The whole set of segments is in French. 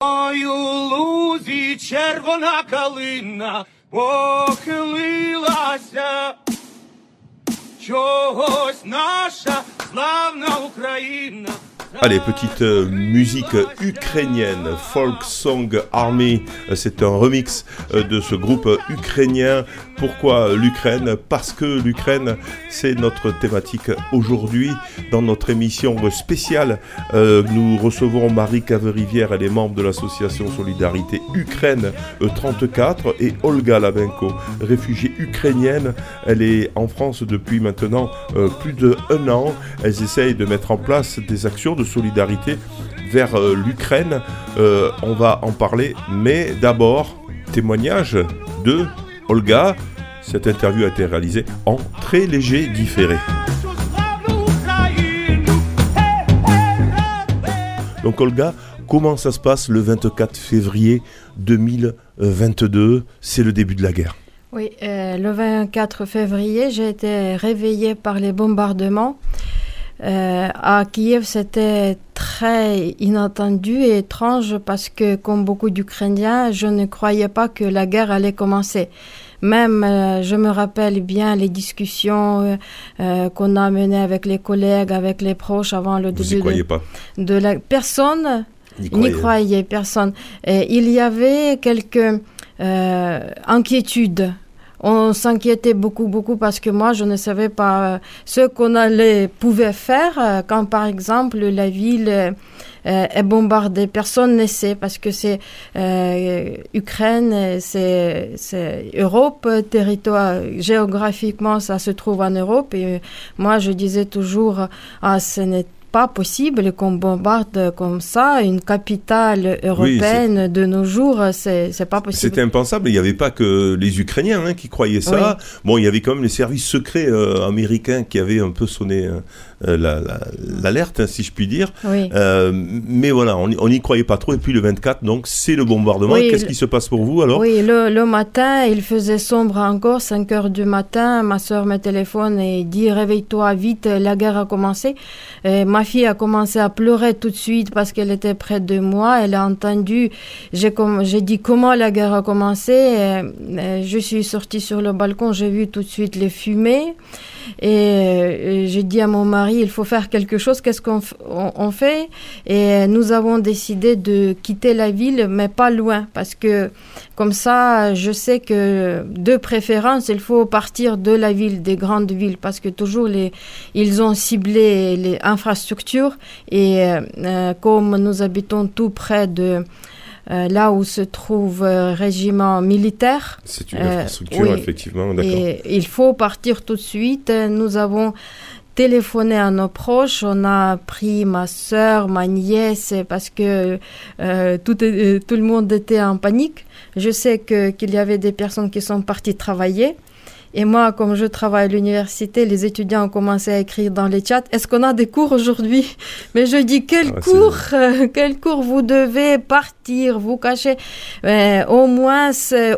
Ой, лузі червона калина похилилася, чогось наша славна Україна. Allez, petite euh, musique ukrainienne, Folk Song Army. Euh, C'est un remix euh, de ce groupe ukrainien. Pourquoi l'Ukraine? Parce que l'Ukraine, c'est notre thématique aujourd'hui. Dans notre émission spéciale, nous recevons Marie Caverivière, elle est membre de l'association Solidarité Ukraine euh, 34, et Olga Lavenko, réfugiée ukrainienne. Elle est en France depuis maintenant plus de un an. Elles essayent de mettre en place des actions de solidarité vers euh, l'Ukraine. Euh, on va en parler, mais d'abord, témoignage de Olga. Cette interview a été réalisée en très léger différé. Donc Olga, comment ça se passe le 24 février 2022 C'est le début de la guerre. Oui, euh, le 24 février, j'ai été réveillée par les bombardements. Euh, à Kiev, c'était très inattendu et étrange parce que, comme beaucoup d'Ukrainiens, je ne croyais pas que la guerre allait commencer. Même, euh, je me rappelle bien les discussions euh, qu'on a menées avec les collègues, avec les proches avant le Vous début croyez de, pas? de la personne N'y croyait personne. Et il y avait quelques inquiétudes. On s'inquiétait beaucoup, beaucoup parce que moi, je ne savais pas euh, ce qu'on allait pouvait faire euh, quand, par exemple, la ville euh, est bombardée. Personne ne sait parce que c'est Ukraine, c'est c'est Europe, territoire géographiquement, ça se trouve en Europe. Et moi, je disais toujours, ah, ce n'est pas possible qu'on bombarde comme ça une capitale européenne de nos jours, c'est pas possible. C'était impensable. Il n'y avait pas que les Ukrainiens hein, qui croyaient ça. Bon, il y avait quand même les services secrets euh, américains qui avaient un peu sonné euh, euh, la- la- l'alerte, hein, si je puis dire. Oui. Euh, mais voilà, on n'y croyait pas trop. Et puis le 24, donc, c'est le bombardement. Qu'est-ce qui se passe pour vous alors? Oui, le, le matin, il faisait sombre encore, 5 heures du matin. Ma soeur me téléphone et dit Réveille-toi vite, la guerre a commencé. Et ma fille a commencé à pleurer tout de suite parce qu'elle était près de moi. Elle a entendu. J'ai dit Comment la guerre a commencé Je suis sortie sur le balcon, j'ai vu tout de suite les fumées. Et euh, j'ai dit à mon mari, il faut faire quelque chose, qu'est-ce qu'on fait? Et nous avons décidé de quitter la ville, mais pas loin, parce que comme ça, je sais que de préférence, il faut partir de la ville, des grandes villes, parce que toujours les, ils ont ciblé les infrastructures. Et euh, euh, comme nous habitons tout près de euh, là où se trouve euh, régiment militaire, C'est une Euh, infrastructure, oui. effectivement, et il faut partir tout de suite. Nous avons téléphoné à nos proches. On a pris ma soeur, ma nièce, parce que euh, tout, euh, tout le monde était en panique. Je sais que- qu'il y avait des personnes qui sont parties travailler. Et moi, comme je travaille à l'université, les étudiants ont commencé à écrire dans les chats Est-ce qu'on a des cours aujourd'hui? Mais je dis Quel Ah, cours euh, Quel cours Vous devez partir, vous cacher? Euh, au moins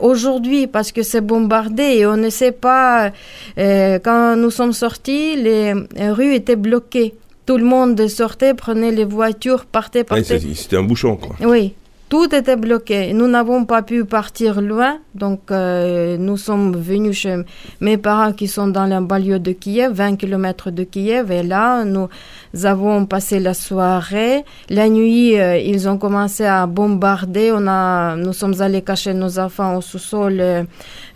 aujourd'hui, parce que c'est bombardé et on ne sait pas. euh, quand nous sommes sortis, les rues étaient bloquées. Tout le monde sortait, prenait les voitures, partait, Ah, partait. c'est- C'était un bouchon, quoi. Oui, tout était bloqué. Nous n'avons pas pu partir loin, donc euh, nous sommes venus chez mes parents qui sont dans la banlieue de Kiev, 20 km de Kiev, et là, nous avons passé la soirée. La nuit, euh, ils ont commencé à bombarder. On a, nous sommes allés cacher nos enfants au sous-sol, euh,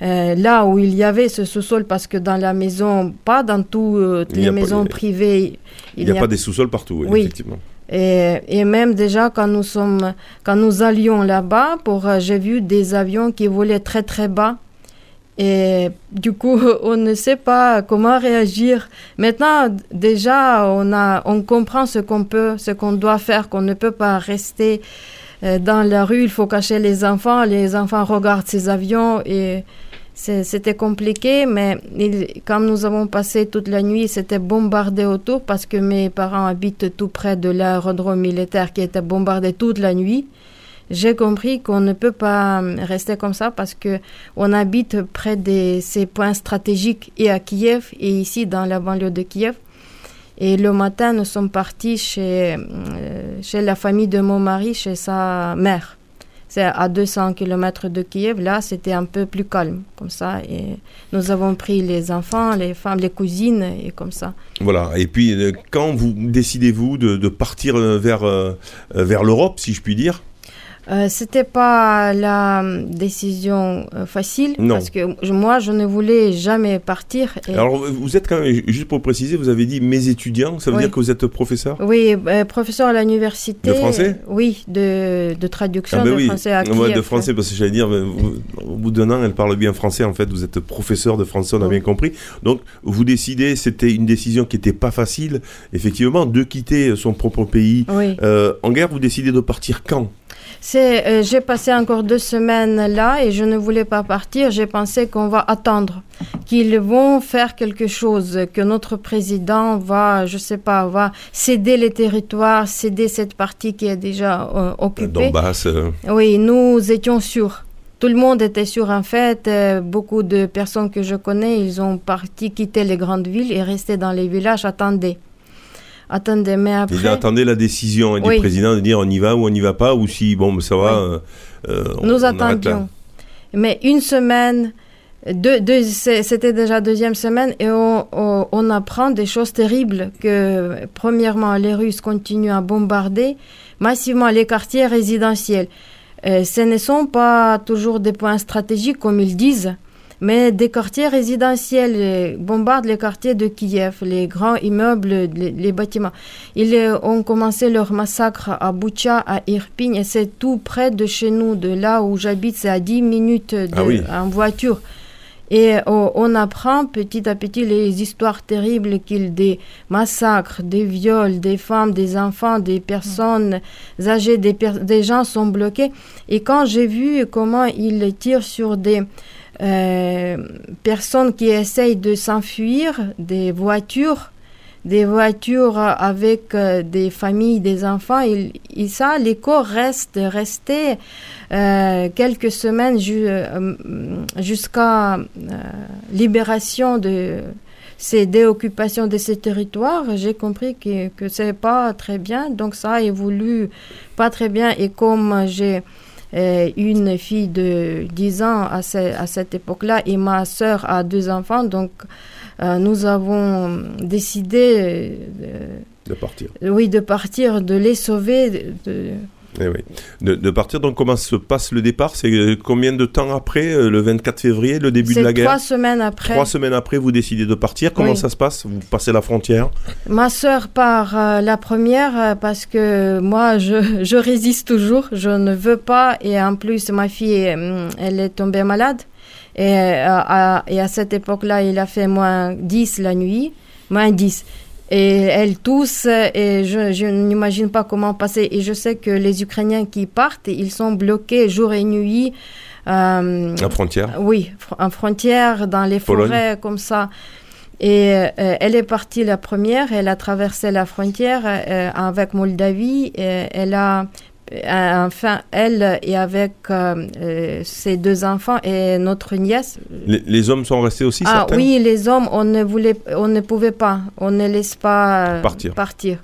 là où il y avait ce sous-sol, parce que dans la maison, pas dans toutes les pas- maisons privées, Il n'y a, pas des sous-sols partout, oui, Oui. effectivement. Et, même déjà quand nous sommes, quand nous allions là-bas, pour euh, j'ai vu des avions qui volaient très très bas. Et du coup, on ne sait pas comment réagir. Maintenant, déjà, on a, on comprend ce qu'on peut, ce qu'on doit faire, qu'on ne peut pas rester euh, dans la rue. Il faut cacher les enfants. Les enfants regardent ces avions et c'était compliqué. Mais quand nous avons passé toute la nuit, c'était bombardé autour parce que mes parents habitent tout près de l'aérodrome militaire qui était bombardé toute la nuit. J'ai compris qu'on ne peut pas euh, rester comme ça parce que on habite près de ces points stratégiques et à Kiev et ici dans la banlieue de Kiev. Et le matin, nous sommes partis chez, euh, chez la famille de mon mari, chez sa mère. C'est à 200 km de Kiev. Là, c'était un peu plus calme, comme ça. Et nous avons pris les enfants, les femmes, les cousines, et comme ça. Voilà. Et puis, euh, quand vous décidez-vous de, de partir euh, vers, euh, vers l'Europe, si je puis dire? Euh, c'était pas la décision euh, facile Non. parce que je- moi je ne voulais jamais partir. Et Alors, vous êtes quand même, juste pour préciser, vous avez dit mes étudiants, ça veut Oui. dire que vous êtes professeur? Oui, euh, professeur à l'université. De français? Oui, de, de traduction ben de oui, français à Ouais, Kiev. de français, parce que j'allais dire, euh, vous- au bout d'un an, elle parle bien français, en fait, vous êtes professeur de français, on a Oui. bien compris. Donc, vous décidez, c'était une décision qui n'était pas facile, effectivement, de quitter son propre pays. Oui, Euh, en guerre, vous décidez de partir quand? C'est. euh, j'ai passé encore deux semaines là et je ne voulais pas partir. J'ai pensé qu'on va attendre, qu'ils vont faire quelque chose, que notre président va, je sais pas, va céder les territoires, céder cette partie qui est déjà euh, occupée. Donbass euh, Oui, nous étions sûrs. Tout le monde était sûr en fait. Euh, beaucoup de personnes que je connais, ils ont parti quitter les grandes villes et rester dans les villages, attendaient. Attendaient, mais après... Déjà, attendez la décision hein, du Oui. président de dire on y va ou on n'y va pas, ou si, bon, ça va. euh, euh, on- Nous on attendions. Mais une semaine, deux, c'était déjà deuxième semaine et on, on- on apprend des choses terribles. Que premièrement, les Russes continuent à bombarder massivement les quartiers résidentiels. Euh, ce ne sont pas toujours des points stratégiques comme ils disent, mais des quartiers résidentiels euh, bombardent les quartiers de Kiev, les grands immeubles, les, les bâtiments. Ils euh, ont commencé leur massacre à Boucha, à Irpin, et c'est tout près de chez nous, de là où j'habite, c'est à 10 minutes de, Ah oui. en voiture. Et on, on apprend petit à petit les histoires terribles qu'ils des massacres, des viols, des femmes, des enfants, des personnes âgées, des, per- des gens sont bloqués. Et quand j'ai vu comment ils tirent sur des euh, personnes qui essayent de s'enfuir, des voitures, des voitures avec euh, des familles, des enfants, et, et ça, les corps restent euh, quelques semaines euh, jusqu'à libération de ces déoccupations de ces territoires. J'ai compris que, que c'est pas très bien, donc ça a évolué pas très bien. Et comme j'ai une fille de 10 ans à, ce- à cette époque-là et ma sœur a deux enfants, donc euh, nous avons décidé euh, De partir. de, oui, de partir, de les sauver. de- Eh oui. de, de partir, donc comment se passe le départ? C'est euh, combien de temps après, euh, le 24 février, le début de la guerre? trois semaines après. Trois semaines après, vous décidez de partir. Comment Oui. ça se passe? Vous passez la frontière? Ma sœur part euh, la première parce que moi, je, je résiste toujours. Je ne veux pas. Et en plus, ma fille, elle est tombée malade. Et, euh, à, et à cette époque-là, il a fait moins 10 la nuit. Moins 10. Et elle tousse et je, je n'imagine pas comment passer. Et je sais que les Ukrainiens qui partent, ils sont bloqués jour et nuit. euh, La frontière oui, fr- en frontière, dans les Pologne. forêts, comme ça. Et euh, elle est partie la première, elle a traversé la frontière euh, avec Moldavie. Et elle a, enfin, elle et avec euh, euh, ses deux enfants et notre nièce. les, les hommes sont restés aussi, ah certains oui, les hommes, on ne voulait, on ne pouvait pas, on ne laisse pas euh, Partir. partir.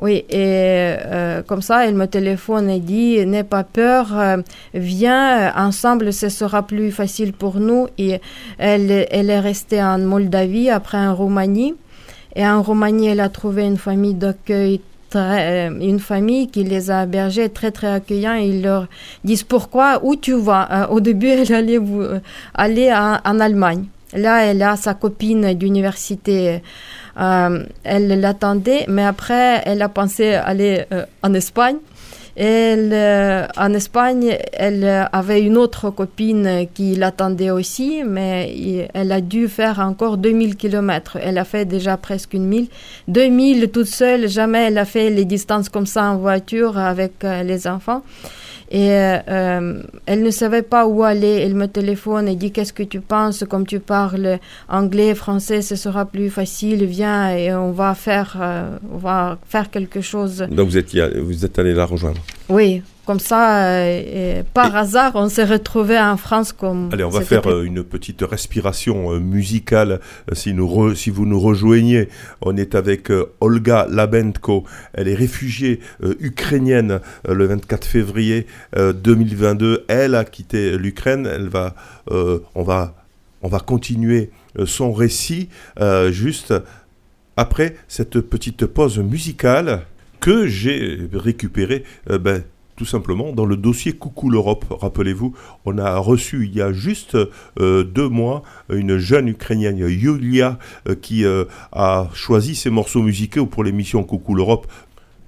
Oui, et euh, comme ça, elle me téléphone et dit N'aie pas peur, euh, viens, euh, ensemble, ce sera plus facile pour nous. Et elle, elle est restée en Moldavie, après en Roumanie. Et en Roumanie, elle a trouvé une famille d'accueil. Euh, une famille qui les a hébergés très très accueillants. Ils leur disent pourquoi où tu vas? Euh, au début elle allait vous, euh, aller en, en Allemagne. Là elle a sa copine d'université elle l'attendait, mais après, elle a pensé aller en Espagne. Elle, euh, en Espagne, elle avait une autre copine qui l'attendait aussi, mais elle a dû faire encore 2000 kilomètres. Elle a fait déjà presque une mille. 2000 toute seule, jamais elle a fait les distances comme ça en voiture avec euh, les enfants. Et euh, elle ne savait pas où aller. Elle me téléphone et dit Qu'est-ce que tu penses? Comme tu parles anglais, français, ce sera plus facile. Viens et on va faire, euh, on va faire quelque chose. Donc vous êtes, vous êtes allé la rejoindre? Oui, comme ça, euh, et par hasard, on s'est retrouvé en France comme. Allez, on va faire euh, une petite respiration euh, musicale. Si, nous re- si vous nous rejoignez, on est avec Olga Labenko. Elle est réfugiée euh, ukrainienne le 24 février euh, 2022. Elle a quitté l'Ukraine. Elle va, euh, on va, on va continuer son récit juste après cette petite pause musicale que j'ai récupérée. ben, tout simplement dans le dossier Coucou l'Europe. Rappelez-vous, on a reçu il y a juste euh, deux mois une jeune Ukrainienne, Yulia, euh, qui euh, a choisi ses morceaux musicaux pour l'émission Coucou l'Europe.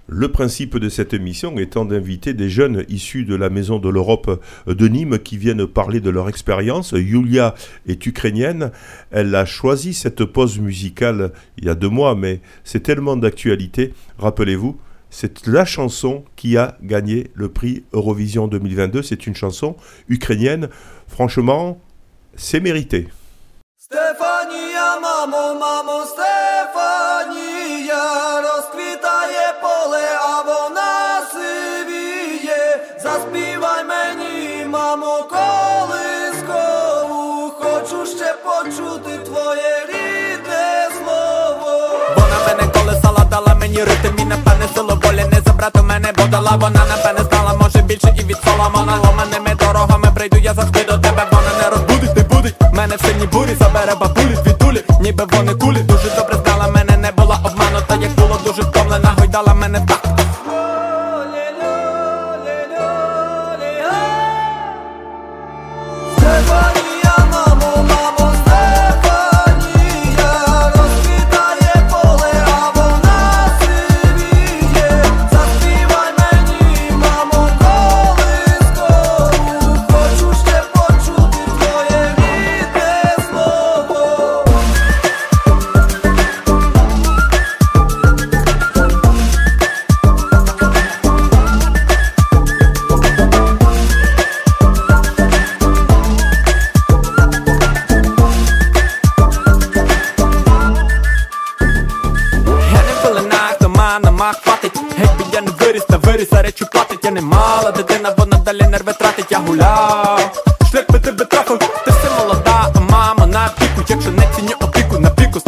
Le principe de cette émission étant d'inviter des jeunes issus de la Maison de l'Europe de Nîmes qui viennent parler de leur expérience. Yulia est ukrainienne. Elle a choisi cette pause musicale il y a deux mois, mais c'est tellement d'actualité. Rappelez-vous, c'est la chanson qui a gagné le prix Eurovision 2022. C'est une chanson ukrainienne. Franchement, c'est mérité. Дала мені напевне силу волі не забрати в мене, бо дала вона напевне знала, може більше і від Соломона. Ломаними дорогами прийду я завжди до тебе, вона не розбудить, не будить. Мене в сильній бурі забере бабулі відтулі, ніби вони кулі. Дуже добре знала, мене не була обманута, як було дуже втомлена, гойдала мене так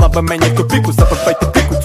слабо мені в копіку, запивайте піку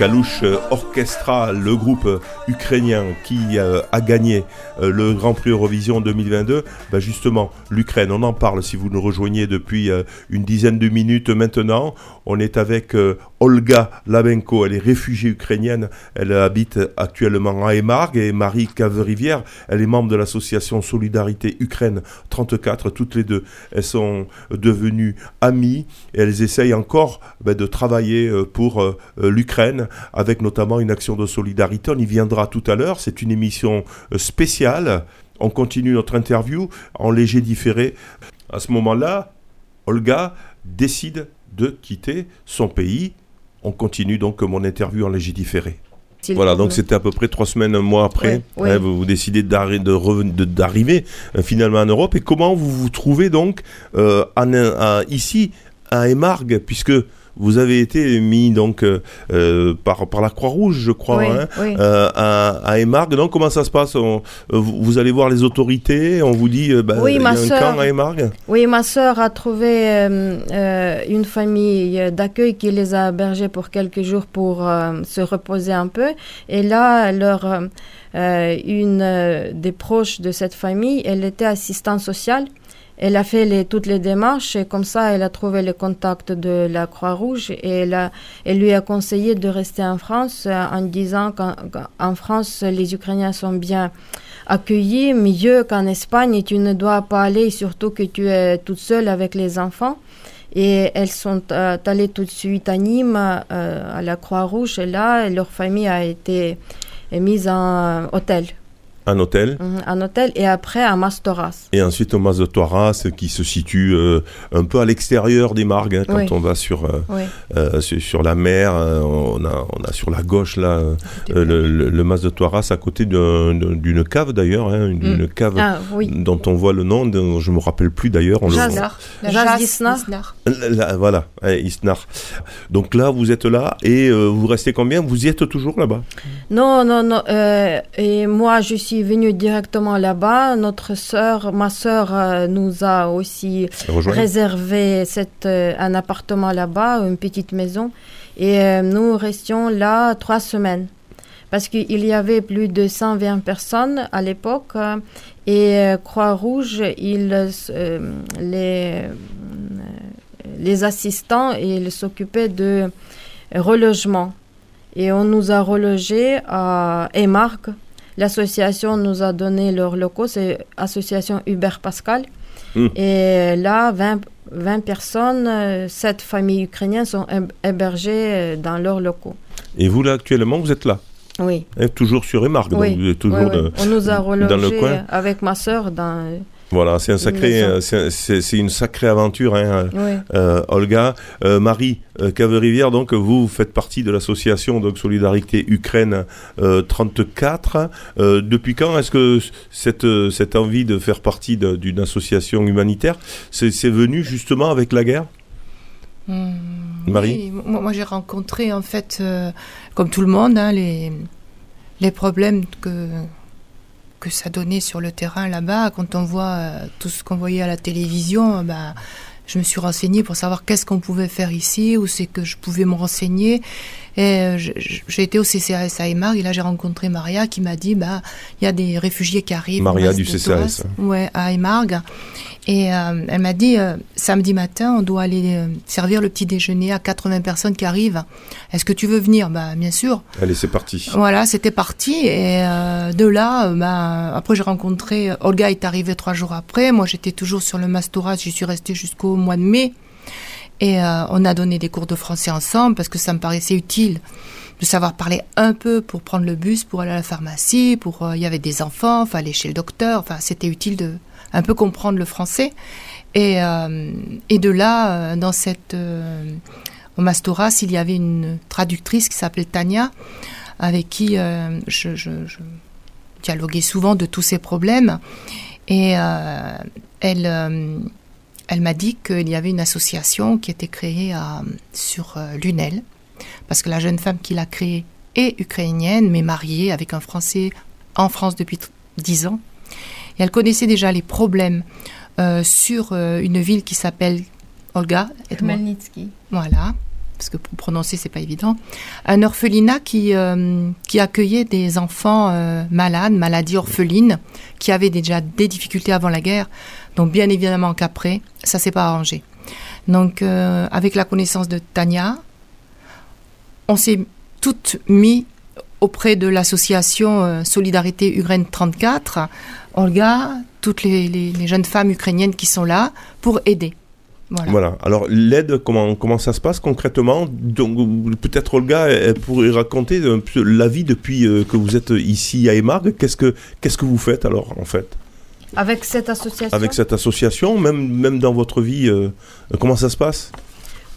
Euh, Orchestra, le groupe ukrainien qui euh, a gagné euh, le Grand Prix Eurovision 2022, bah justement, l'Ukraine, on en parle si vous nous rejoignez depuis euh, une dizaine de minutes maintenant. On est avec Olga Labenko, elle est réfugiée ukrainienne, elle habite actuellement à Emarg et Marie Caverivière, elle est membre de l'association Solidarité Ukraine 34, toutes les deux. Elles sont devenues amies et elles essayent encore bah, de travailler euh, pour euh, euh, l'Ukraine avec notamment une action de solidarité. On y viendra tout à l'heure. C'est une émission spéciale. On continue notre interview en léger différé. À ce moment-là, Olga décide de quitter son pays. On continue donc mon interview en léger différé. Voilà, donc c'était à peu près trois semaines, un mois après. Hein, vous, vous décidez d'arriver euh, finalement en Europe. Et comment vous vous trouvez donc euh, en- à- ici à Emarg, puisque vous avez été mis donc euh, euh, par, par la Croix-Rouge, je crois, Oui, hein, oui. euh, à, à Emarg. Donc comment ça se passe? On- vous, allez voir les autorités, on vous dit bah, Oui, il y a un camp à Emarg Oui, ma sœur a trouvé une famille d'accueil qui les a hébergés pour quelques jours pour se reposer un peu. Et là, leur, une des proches de cette famille, elle était assistante sociale. Elle a fait les, toutes les démarches et comme ça, elle a trouvé le contact de la Croix-Rouge et elle, a- elle lui a conseillé de rester en France euh, en disant qu'en France, les Ukrainiens sont bien accueilli mieux qu'en Espagne. Tu ne dois pas aller, surtout que tu es toute seule avec les enfants. Et elles sont euh, allées tout de suite à Nîmes, euh, à la Croix-Rouge, et là, leur famille a été mise en hôtel. Un hôtel. Mhm, Un hôtel, et après à Mastoras. Et ensuite au Mas de Toiras, qui se situe euh, un peu à l'extérieur des Margues, hein, quand Oui. on va sur, euh, Oui. euh, sur, sur la mer. euh, on, a, on a sur la gauche là euh, le, le, le Mas de Toiras, à côté d'un- d'un- d'une cave d'ailleurs, hein, d'une cave Ah oui. dont on voit le nom, dont je me rappelle plus d'ailleurs. Là, là, voilà, ouais, Isnar. Donc là, vous êtes là et euh, vous restez combien? Vous y êtes toujours là-bas? Non, non, non. euh, et moi, je suis venue directement là-bas. Notre sœur, ma sœur, euh, nous a aussi réservé cette, euh, un appartement là-bas, une petite maison. Et euh, nous restions là trois semaines. Parce qu'il y avait plus de 120 personnes à l'époque. et Croix-Rouge, ils, les, les assistants, ils s'occupaient de relogement. Et on nous a relogés à Emarc. L'association nous a donné leurs locaux, c'est l'association Hubert Pascal. Mm. Et là, 20, 20 personnes, 7 familles ukrainiennes sont héb- hébergées euh, dans leurs locaux. Et vous là actuellement, vous êtes là? Oui. Hein, Toujours sur Emargue, oui. donc vous êtes toujours oui, oui. de- On nous a dans relogés le coin avec ma sœur dans. Voilà, c'est un sacré, maison. euh, c'est une sacrée aventure, hein, Oui. euh, Olga. Euh, Marie euh, Cave-Rivière, donc vous faites partie de l'association donc Solidarité Ukraine euh, 34. Euh, depuis quand est-ce que cette, euh, cette envie de faire partie d'une association humanitaire, c'est venu justement avec la guerre? Hmm, Marie? oui, Moi, moi, j'ai rencontré, en fait, euh, comme tout le monde, hein, les, les problèmes que, ça donnait sur le terrain là-bas. Quand on voit euh, tout ce qu'on voyait à la télévision, bah, je me suis renseignée pour savoir qu'est-ce qu'on pouvait faire ici, où c'est que je pouvais me renseigner. Et euh, j'ai été au CCAS à Emar et là j'ai rencontré Maria qui m'a dit bah il y a des réfugiés qui arrivent. Maria du. Torres. Ouais, à Emargue. Et euh, elle m'a dit euh, samedi matin on doit aller servir le petit déjeuner à 80 personnes qui arrivent. Est-ce que tu veux venir? Bah bien sûr. Allez, c'est parti. Voilà, c'était parti. Et euh, de là, ben, après j'ai rencontré, Olga est arrivée trois jours après. Moi j'étais toujours sur le Mastorat, j'y suis restée jusqu'au mois de mai. Et euh, on a donné des cours de français ensemble parce que ça me paraissait utile de savoir parler un peu pour prendre le bus, pour aller à la pharmacie, pour euh, il y avait des enfants, fallait chez le docteur. Enfin, c'était utile de un peu comprendre le français. Et, euh, et de là, euh, dans cette euh, au Mastoras, il y avait une traductrice qui s'appelait Tania, avec qui je, je- je dialoguais souvent de tous ces problèmes. Et euh, elle, euh, elle m'a dit qu'il y avait une association qui était créée à- sur euh, Lunel, parce que la jeune femme qui l'a créée est ukrainienne, mais mariée avec un Français en France depuis t- 10 ans. Et elle connaissait déjà les problèmes euh, sur euh, une ville qui s'appelle Olga. Khmelnytsky. Voilà, parce que pour prononcer, c'est pas évident. Un orphelinat qui, euh, qui accueillait des enfants euh, malades, maladies orphelines, qui avaient déjà des difficultés avant la guerre. Donc, bien évidemment qu'après, ça s'est pas arrangé. Donc, euh, avec la connaissance de Tania, on s'est toutes mis auprès de l'association euh, Solidarité Ukraine 34, Olga, toutes les, jeunes femmes ukrainiennes qui sont là pour aider. Voilà. Alors l'aide, comment comment ça se passe concrètement? Donc peut-être Olga pourrait raconter peu la vie depuis euh, que vous êtes ici à Emargue. Qu'est-ce que qu'est-ce que vous faites alors en fait? Avec cette association avec cette association, même même dans votre vie, euh, comment ça se passe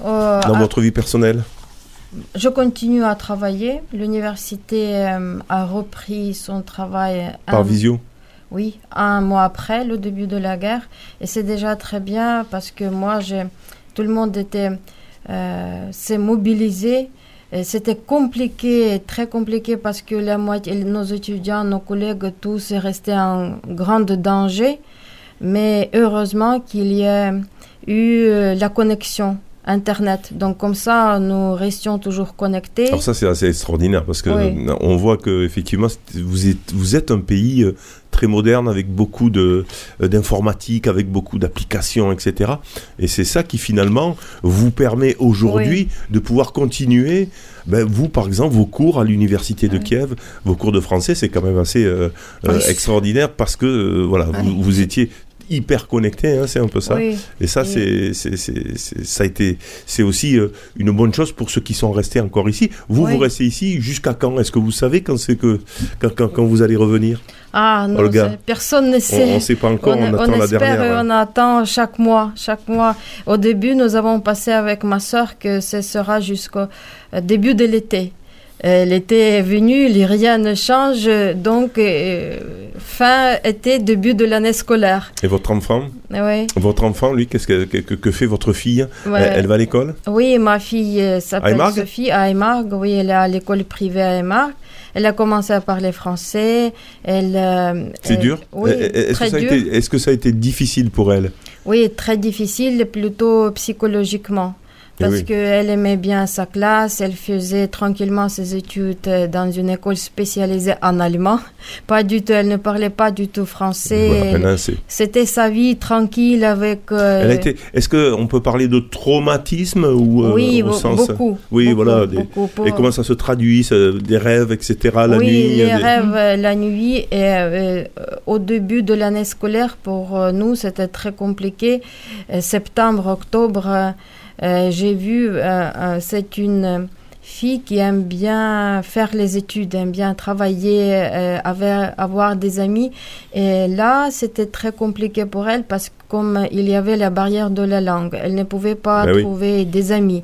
euh, dans à- votre vie personnelle Je continue à travailler. L'université euh, a repris son travail. par un- visio Oui, un mois après le début de la guerre. Et c'est déjà très bien parce que moi, j'ai, tout le monde était, s'est mobilisé. Et C'était compliqué, très compliqué parce que la moitié, nos étudiants, nos collègues, tous restaient en grand danger. Mais heureusement qu'il y a eu euh, la connexion Internet. Donc comme ça, nous restions toujours connectés. Alors ça c'est assez extraordinaire parce que Oui. on voit que effectivement vous êtes vous êtes un pays euh, très moderne avec beaucoup de euh, d'informatique, avec beaucoup d'applications, etc. Et c'est ça qui finalement vous permet aujourd'hui de pouvoir continuer. Ben, vous, par exemple, vos cours à l'université de Kiev, vos cours de français, c'est quand même assez euh, extraordinaire parce que voilà, vous étiez hyper connecté, hein, c'est un peu ça. Oui. Et ça, Et- c'est, ça a été, c'est aussi euh, une bonne chose pour ceux qui sont restés encore ici. Vous, Oui. vous restez ici jusqu'à quand? Est-ce que vous savez quand c'est que, quand, quand, quand vous allez revenir? Ah non, Olga. personne ne On sait. ne sait pas encore, on, on, attend la espère dernière. hein. on attend chaque mois, chaque mois. Au début, nous avons passé avec ma soeur que ce sera jusqu'au euh, début de l'été. Euh, L'été est venu, les- rien ne change, donc euh, fin été, début de l'année scolaire. Et votre enfant, Oui, votre enfant, lui, qu'est-ce que, que, que fait votre fille? Ouais. elle, elle va à l'école? Oui, ma fille euh, s'appelle Sophie à Aymarg. Oui, elle est à l'école privée à Aymarg. Elle a commencé à parler français. Elle, euh, C'est elle- dur? Oui, Eh, eh, Est-ce que, a dur. été, est-ce que ça a été difficile pour elle? Oui, très difficile, plutôt psychologiquement. Eh Parce oui. qu'elle aimait bien sa classe, elle faisait tranquillement ses études euh, dans une école spécialisée en allemand. Pas du tout, elle ne parlait pas du tout français. Voilà, C'était sa vie tranquille avec. euh, été, est-ce qu'on peut parler de traumatisme ou, euh, oui, au sens beaucoup. Oui, beaucoup, voilà, des- beaucoup pour- Et comment ça se traduit ça, Des rêves, etc. La oui, nuit les des- rêves euh, la nuit et euh, au début de l'année scolaire pour nous c'était très compliqué. Septembre, octobre, j'ai vu euh, euh, c'est une fille qui aime bien faire les études, aime bien travailler, euh, avoir, avoir des amis. Et là, c'était très compliqué pour elle parce que comme il y avait la barrière de la langue, elle ne pouvait pas Ben oui. trouver des amis.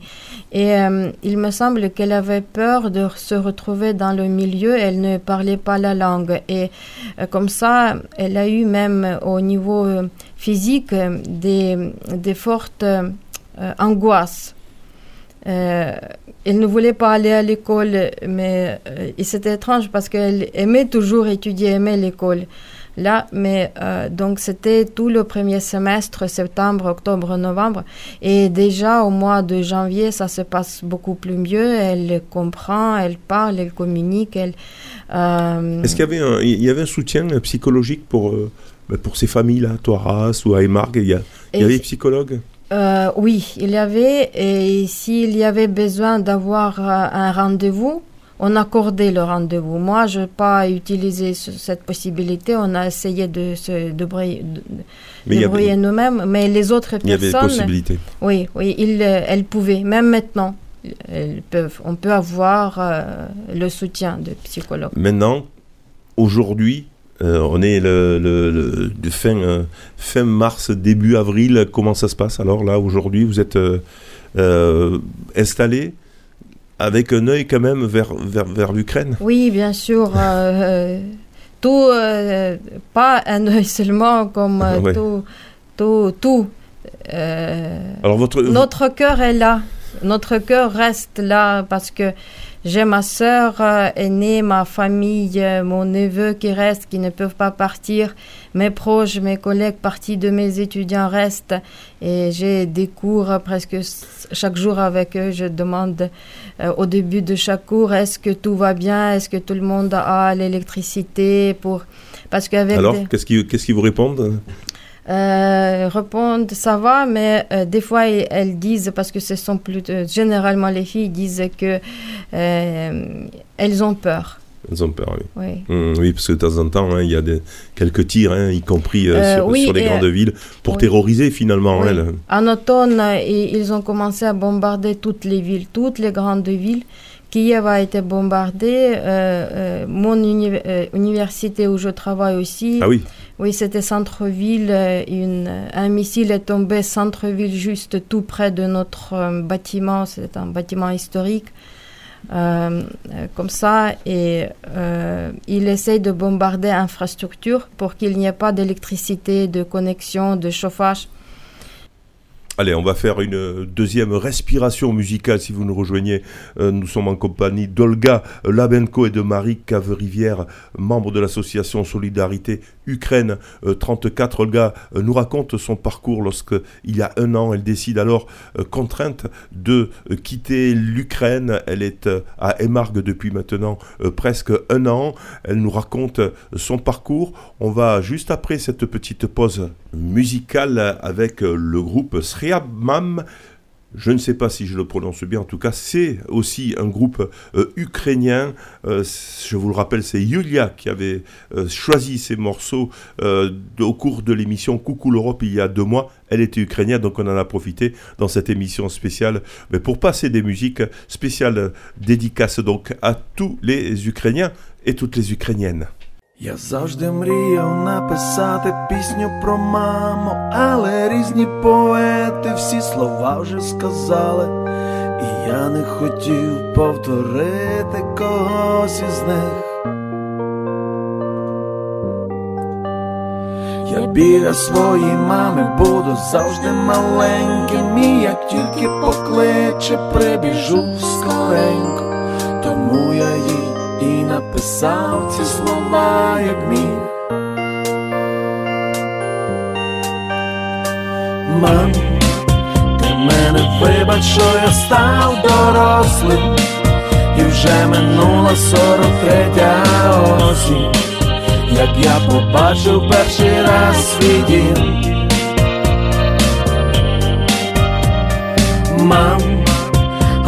Et euh, il me semble qu'elle avait peur de se retrouver dans le milieu, elle ne parlait pas la langue. Et euh, comme ça, elle a eu même au niveau euh, physique euh, des, des fortes euh, euh, angoisses. Euh, elle ne voulait pas aller à l'école, mais euh, c'était étrange parce qu'elle aimait toujours étudier, aimait l'école. Là, mais euh, donc c'était tout le premier semestre, septembre, octobre, novembre. Et déjà au mois de janvier, ça se passe beaucoup plus mieux. Elle comprend, elle parle, elle communique. Elle, euh, Est-ce qu'il y avait un, il y avait un soutien psychologique pour, euh, bah, pour ces familles-là, toi, Arras ou à Aymarg Il y, a- il y avait des psychologues? Euh, oui, il y avait, et s'il y avait besoin d'avoir euh, un rendez-vous, on accordait le rendez-vous. Moi, je n'ai pas utilisé ce- cette possibilité, on a essayé de se débrouiller, de, nous-mêmes, mais les autres il y avait des personnes, possibilités. oui, oui, ils, euh, elles pouvaient, même maintenant, elles peuvent, on peut avoir euh, le soutien de psychologues. Maintenant, aujourd'hui, euh, on est le, le- le- de fin, euh, fin mars, début avril. Comment ça se passe alors là, aujourd'hui? Vous êtes euh, installé avec un œil quand même vers, vers, vers l'Ukraine? Oui, bien sûr. tout, pas un œil seulement, comme Ouais. tout, tout, tout. Alors votre, notre cœur est là. Notre cœur reste là parce que j'ai ma sœur euh, aînée, ma famille, euh, mon neveu qui reste, qui ne peuvent pas partir. Mes proches, mes collègues partis de mes étudiants restent. Et j'ai des cours euh, presque chaque jour avec eux. Je demande euh, au début de chaque cours, est-ce que tout va bien? Est-ce que tout le monde a l'électricité pour... Parce qu'avec alors des- qu'est-ce qu'ils qu'est-ce qu'ils vous répondent? Euh, répondent ça va, mais euh, des fois elles, elles disent parce que ce sont plutôt généralement les filles disent que euh, elles ont peur. Ils ont peur, oui. Oui. Hum, oui, parce que de temps en temps, hein, il y a des, quelques tirs, hein, y compris euh, Euh, sur, oui, sur les grandes villes, pour oui. terroriser finalement. Oui. hein, En automne, ils ont commencé à bombarder toutes les villes, toutes les grandes villes. Kiev a été bombardée. euh, euh, mon uni- université où je travaille aussi. Ah oui, Oui, c'était centre-ville. euh, une- Un missile est tombé centre-ville, juste tout près de notre euh, bâtiment. C'est un bâtiment historique. Euh, euh, comme ça, et euh, il essaye de bombarder l'infrastructure pour qu'il n'y ait pas d'électricité, de connexion, de chauffage. Allez, on va faire une deuxième respiration musicale si vous nous rejoignez. Euh, nous sommes en compagnie d'Olga Labenko et de Marie Caverivière, membres de l'association Solidarité Ukraine euh, 34. Olga euh, nous raconte son parcours lorsque, il y a un an, elle décide alors, euh, contrainte, de euh, quitter l'Ukraine. Elle est euh, à Emargue depuis maintenant euh, presque un an. Elle nous raconte euh, son parcours. On va juste après cette petite pause musicale avec euh, le groupe Sriabmam. Je ne sais pas si je le prononce bien, en tout cas c'est aussi un groupe euh, ukrainien, Euh, je vous le rappelle c'est Yulia qui avait euh, choisi ces morceaux au cours de l'émission Coucou l'Europe il y a deux mois, elle était ukrainienne donc on en a profité dans cette émission spéciale mais pour passer des musiques spéciales dédicaces donc à tous les Ukrainiens et toutes les Ukrainiennes. Я завжди мріяв написати пісню про маму, але різні поети всі слова вже сказали, і я не хотів повторити когось із них. Я біля своїй мами буду завжди маленьким, і як тільки покличе, прибіжу скоренько, тому я їй і написав ці слова, як міг. Мам, ти мене вибач, що я став дорослим, і вже минула сорок третя осінь, як я побачив перший раз свій дім. Мам,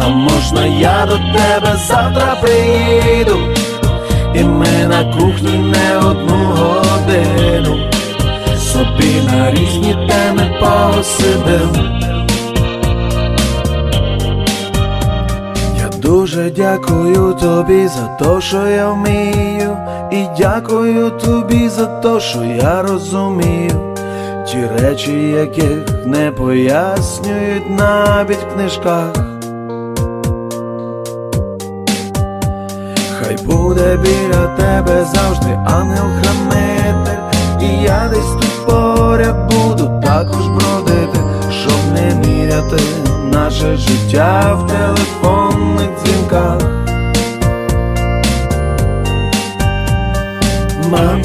а можна я до тебе завтра приїду, і ми на кухні не одну годину собі на різні теми посидим. Я дуже дякую тобі за те, що я вмію, і дякую тобі за те, що я розумію. Ті речі, яких не пояснюють навіть в книжках. Буде біля тебе завжди ангел-хранитель, і я десь тут поряд буду також бродити, щоб не міряти наше життя в телефонних дзвінках. Мам,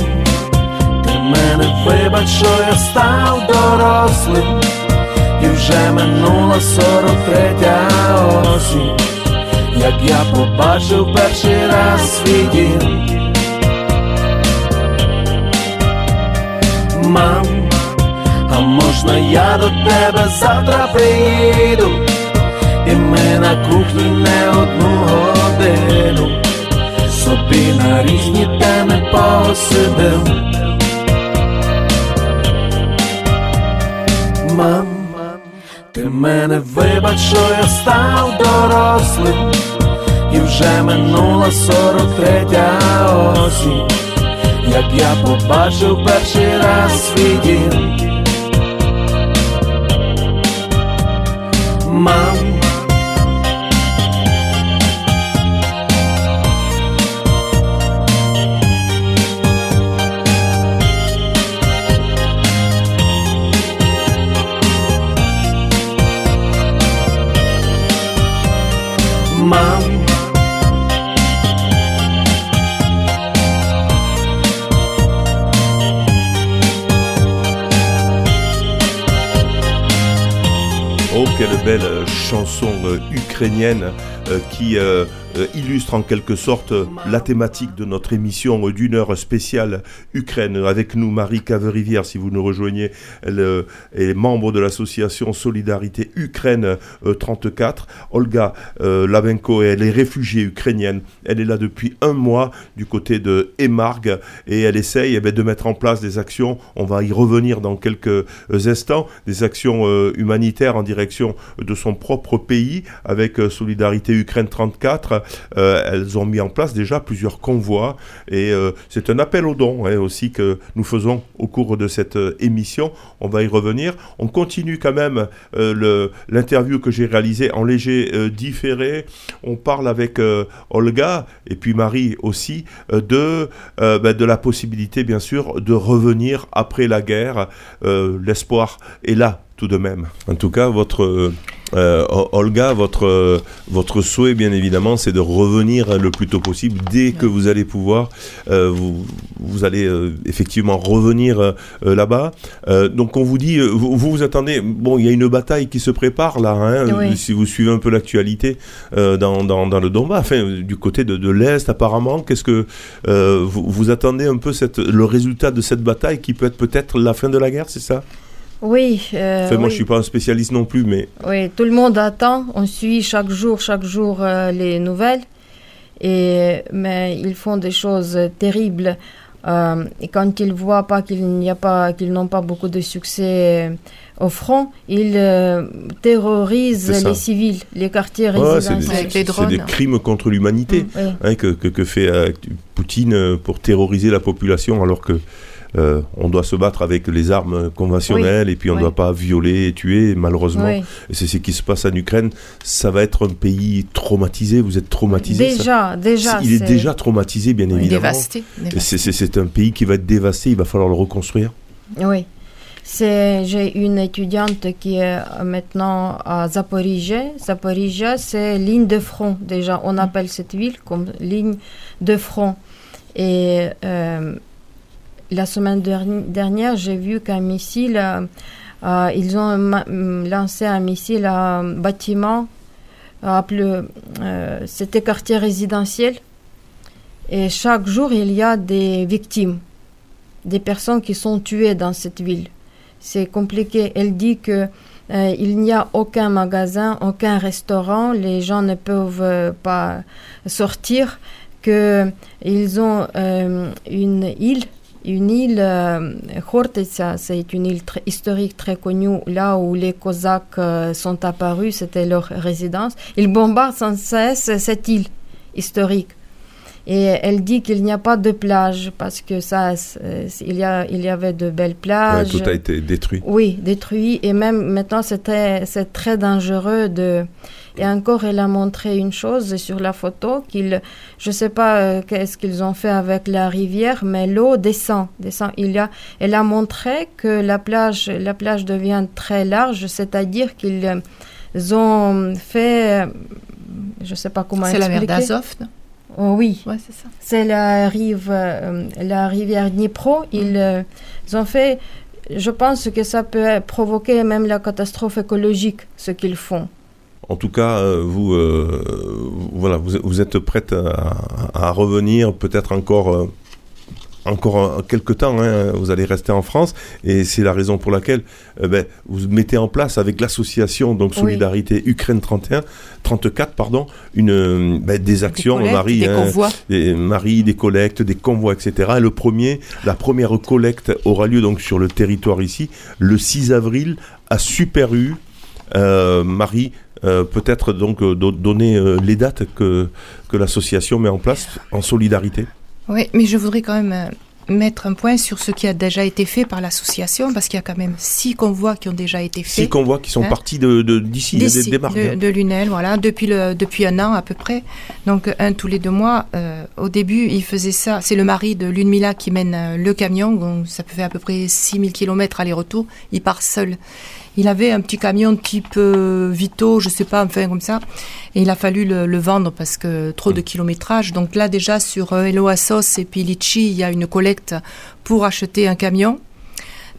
ти мене вибач, що я став дорослим, і вже минула сорок третя осінь як я побачив перший раз свій дім. Мам, а можна я до тебе завтра приїду, і ми на кухні не одну годину собі на різні теми посидим. Мам, мене вибач, що я став дорослим, і вже минула сорок третя осінь, як я побачив перший раз свій дім. Quelle belle chanson euh, ukrainienne euh, qui euh, illustre en quelque sorte euh, la thématique de notre émission euh, d'une heure spéciale Ukraine. Avec nous, Marie Caverivière, si vous nous rejoignez, elle euh, est membre de l'association Solidarité Ukraine euh, 34. Olga euh, Lavenko, elle est réfugiée ukrainienne. Elle est là depuis un mois du côté de Emargue et elle essaye eh ben, de mettre en place des actions. On va y revenir dans quelques euh, instants. Des actions euh, humanitaires en direction de son propre pays avec euh, Solidarité Ukraine 34. Euh, elles ont mis en place déjà plusieurs convois et euh, c'est un appel aux dons hein, aussi que nous faisons au cours de cette euh, émission. On va y revenir. On continue quand même l'interview que j'ai réalisée en léger différé. On parle avec Olga et puis Marie aussi de, ben, de la possibilité bien sûr de revenir après la guerre. L'espoir est là tout de même. En tout cas, votre euh, Olga, votre votre souhait, bien évidemment, c'est de revenir le plus tôt possible. Dès que vous allez pouvoir, euh, vous vous allez euh, effectivement revenir là-bas. Donc, on vous dit, vous, vous attendez. Bon, il y a une bataille qui se prépare là. Hein, Oui. Si vous suivez un peu l'actualité dans, dans dans le Donbass, enfin du côté de, de l'est, apparemment. Qu'est-ce que vous, vous attendez un peu cette le résultat de cette bataille qui peut être peut-être la fin de la guerre, c'est ça? Oui. euh, Enfin, moi, oui. je suis pas un spécialiste non plus, mais Oui, tout le monde attend. On suit chaque jour, chaque jour euh, les nouvelles. Et, mais ils font des choses terribles. Euh, et quand ils voient pas qu'il n'y a pas, qu'ils n'ont pas beaucoup de succès euh, au front, ils euh, terrorisent les civils, les quartiers Ouais, c'est des, résidentiels. Avec les c'est des drones. crimes contre l'humanité Mm, oui. hein, que, que, que fait euh, Poutine pour terroriser la population alors que euh, on doit se battre avec les armes conventionnelles et puis on ne oui. doit pas violer et tuer malheureusement. Oui. C'est ce qui se passe en Ukraine. Ça va être un pays traumatisé. Vous êtes traumatisé. ça Déjà, déjà. il est déjà traumatisé, bien Oui, évidemment. Dévasté. C'est un pays qui va être dévasté. Il va falloir le reconstruire. Oui. C'est, j'ai une étudiante qui est euh, maintenant à Zaporizhia. Zaporizhia, c'est ligne de front. Déjà, on appelle cette ville comme ligne de front. Et euh, la semaine derni- dernière, j'ai vu qu'un missile, euh, euh, ils ont ma- m- lancé un missile à un bâtiment. euh, c'était quartier résidentiel. Et chaque jour, il y a des victimes, des personnes qui sont tuées dans cette ville. C'est compliqué. Elle dit que euh, il n'y a aucun magasin, aucun restaurant, les gens ne peuvent euh, pas sortir, que ils ont euh, une île, une île euh, Khortytsa, c'est une île très historique très connue, là où les Cosaques euh, sont apparus, c'était leur résidence. Ils bombardent sans cesse cette île historique. Et elle dit qu'il n'y a pas de plage parce que ça, il y, a, il y avait de belles Ouais, plages. tout a été détruit. Oui, détruit. Et même maintenant, c'était, c'est très dangereux de. Et encore, elle a montré une chose sur la photo qu'il, je sais pas euh, qu'est-ce qu'ils ont fait avec la rivière, mais l'eau descend, descend. Il y a, elle a montré que la plage, la plage devient très large, c'est-à-dire qu'ils euh, ont fait, euh, je sais pas comment C'est la mer expliquer. d'Azov. non? Oh, oui. Ouais, c'est ça. C'est la rive, euh, la rivière Dnipro. Ils, euh, ils ont fait. Je pense que ça peut provoquer même la catastrophe écologique, ce qu'ils font. En tout cas, euh, vous, euh, voilà, vous, vous êtes prête à, à revenir, peut-être encore, euh, encore quelques temps. hein, vous allez rester en France, et c'est la raison pour laquelle euh, ben, vous mettez en place avec l'association donc Oui. Solidarité Ukraine 31, 34, pardon, une ben, des actions, Marie, des hein, convois. des, Marie, des collectes, des convois, etc. Et le premier, la première collecte aura lieu donc sur le territoire ici, le 6 avril à Super U. Euh, Marie, peut-être donc euh, do- donner euh, les dates que, que l'association met en place en solidarité. Oui, mais je voudrais quand même euh, mettre un point sur ce qui a déjà été fait par l'association, parce qu'il y a quand même six convois qui ont déjà été Six faits. convois qui sont Hein partis de, de- d'ici, des, D'ici, de, hein. de Lunel, voilà, depuis, le, depuis un an à peu près. Donc, un tous les deux mois. Euh, au début, il faisait ça. C'est le mari de Lunmila qui mène euh, le camion. Donc, ça peut faire à peu près 6000 km aller-retour. Il part seul. Il avait un petit camion type euh, Vito, je sais pas, enfin comme ça. Et il a fallu le, le vendre parce que trop de kilométrage. Donc là, déjà, sur euh, et puis Litchi, il y a une collecte pour acheter un camion.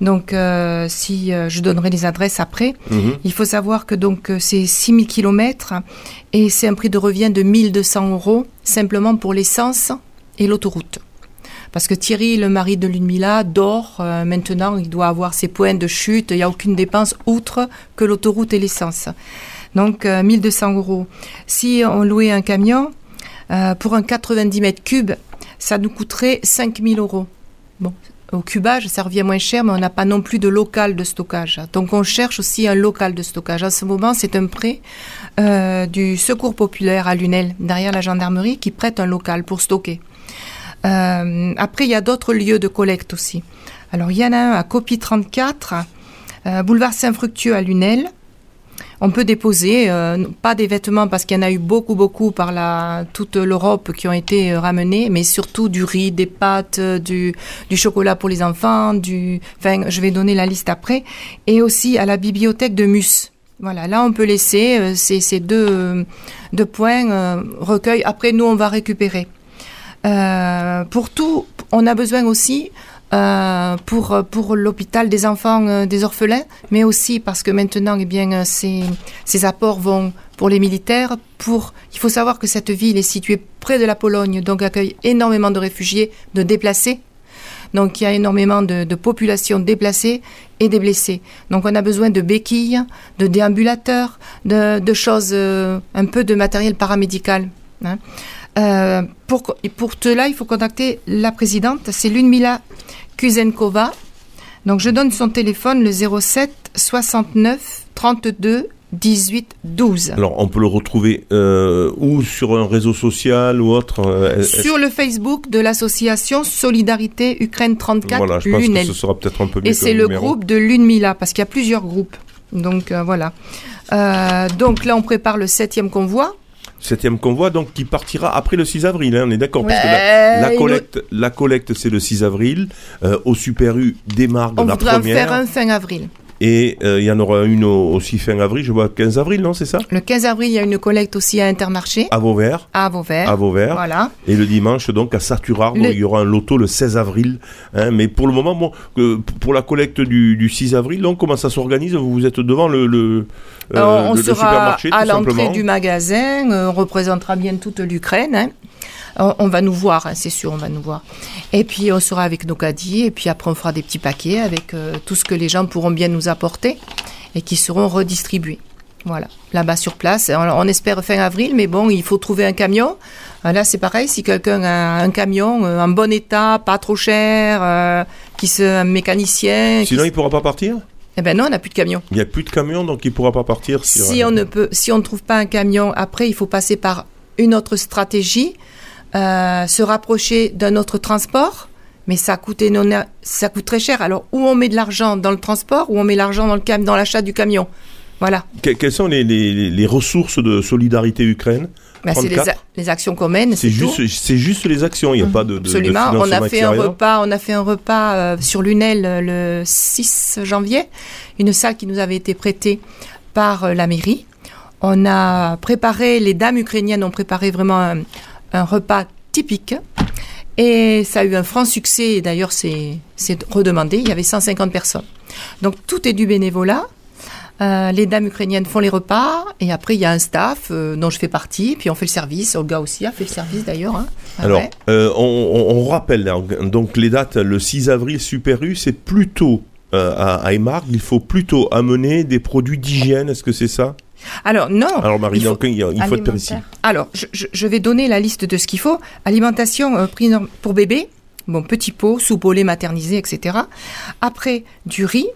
Donc, euh, si euh, je donnerai les adresses après. Mhm. Il faut savoir que donc c'est 6000 km et c'est un prix de revient de 1200 euros simplement pour l'essence et l'autoroute. Parce que Thierry, le mari de Ludmilla, dort euh, maintenant, il doit avoir ses points de chute, il n'y a aucune dépense outre que l'autoroute et l'essence. Donc euh, 1200 euros. Si on louait un camion, euh, pour un 90 mètres cubes, ça nous coûterait 5000 euros. Bon, au cubage, ça revient moins cher, mais on n'a pas non plus de local de stockage. Donc on cherche aussi un local de stockage. En ce moment, c'est un prêt euh, du Secours populaire à Lunel, derrière la gendarmerie, qui prête un local pour stocker. Euh, après, il y a d'autres lieux de collecte aussi. Alors, il y en a un à Copie 34, euh, boulevard Saint-Fructueux à Lunel. On peut déposer, euh, pas des vêtements parce qu'il y en a eu beaucoup, beaucoup par la, toute l'Europe qui ont été ramenés, mais surtout du riz, des pâtes, du, chocolat pour les enfants, du, enfin, je vais donner la liste après, et aussi à la bibliothèque de Mus. Voilà, là on peut laisser ces, deux points euh, recueil. Après, nous on va récupérer. Euh, pour tout, on a besoin aussi euh, pour pour l'hôpital des enfants euh, des orphelins, mais aussi parce que maintenant, eh bien, ces, ces apports vont pour les militaires. Il faut savoir que cette ville est située près de la Pologne, donc accueille énormément de réfugiés, de déplacés. Donc il y a énormément de, de populations déplacées et des blessés. Donc on a besoin de béquilles, de déambulateurs, de, choses, un peu de matériel paramédical. hein. Euh, pour, pour cela, il faut contacter la présidente, c'est Ludmila Kuzenkova. Donc je donne son téléphone, le 07 69 32 18 12. Alors, on peut le retrouver euh, ou sur un réseau social ou autre euh, Sur le Facebook de l'association Solidarité Ukraine 34 Voilà, je pense que ce sera peut-être un peu mieux Et c'est le numéro. groupe de Lunmila, parce qu'il y a plusieurs groupes. Donc euh, voilà. Donc là, on prépare le septième convoi. Septième convoi, donc qui partira après le 6 avril, hein, on est d'accord Parce que la, collecte, la collecte c'est le 6 avril, euh, au Super U démarre de On la voudrait en première, faire un fin avril. Et euh, il y en aura une au- aussi fin avril, je vois 15 avril, non, c'est ça? Le 15 avril, il y a une collecte aussi à Intermarché, À Vauvert, à Vauvert. à Vauvert. Voilà. Et le dimanche, donc, à Saturard, Le- il y aura un loto le 16 avril. hein, mais pour le moment, bon, pour la collecte du, du 6 avril, donc, comment ça s'organise? Vous êtes devant le, le, euh, on le- le sera supermarché, à l'entrée du magasin, euh, on représentera bien toute l'Ukraine. hein. On, on va nous voir, hein, c'est sûr, on va nous voir. Et puis on sera avec nos caddies, et puis après on fera des petits paquets avec euh, tout ce que les gens pourront bien nous apporter et qui seront redistribués. Voilà, là-bas sur place. On, on espère fin avril, mais bon, il faut trouver un camion. Euh, Là, c'est pareil, si quelqu'un a un camion euh, en bon état, pas trop cher, euh, qui se, un mécanicien, Sinon, il pourra pas partir? Eh ben non, on n'a plus de camion. Il n'y a plus de camion, donc il pourra pas partir. sur- Si on ne peut, si on ne trouve pas un camion, après il faut passer par une autre stratégie, euh, se rapprocher d'un autre transport, mais ça coûte énorme- ça coûte très cher. Alors où on met de l'argent dans le transport, ou on met l'argent dans le cam, dans l'achat du camion? Voilà. Que- quelles sont les, les- les ressources de solidarité Ukraine? Ben, c'est les, 34. a- les actions qu'on mène. C'est juste, c'est juste les actions. Il n'y a pas de, de, de Absolument. on a fait un repas, on a fait un repas euh, sur Lunel euh, le 6 janvier, une salle qui nous avait été prêtée par euh, la mairie. On a préparé, les dames ukrainiennes ont préparé vraiment un, un repas typique. Et ça a eu un franc succès. D'ailleurs, c'est redemandé. Il y avait 150 personnes. Donc tout est du bénévolat. Euh, les dames ukrainiennes font les repas et après il y a un staff euh, dont je fais partie. Puis on fait le service. Olga aussi a fait le service d'ailleurs. hein. Alors, euh, on, rappelle hein, donc les dates. Le 6 avril, Super U, c'est plutôt à, Aimargues, il faut plutôt amener des produits d'hygiène. Est-ce que c'est ça? Alors non. Alors Marie, il faut- il, y a-. Alors, je, vais donner la liste de ce qu'il faut. Alimentation euh, pour bébé, bon, petit pot, soupe au lait maternisé, etc. Après, du riz.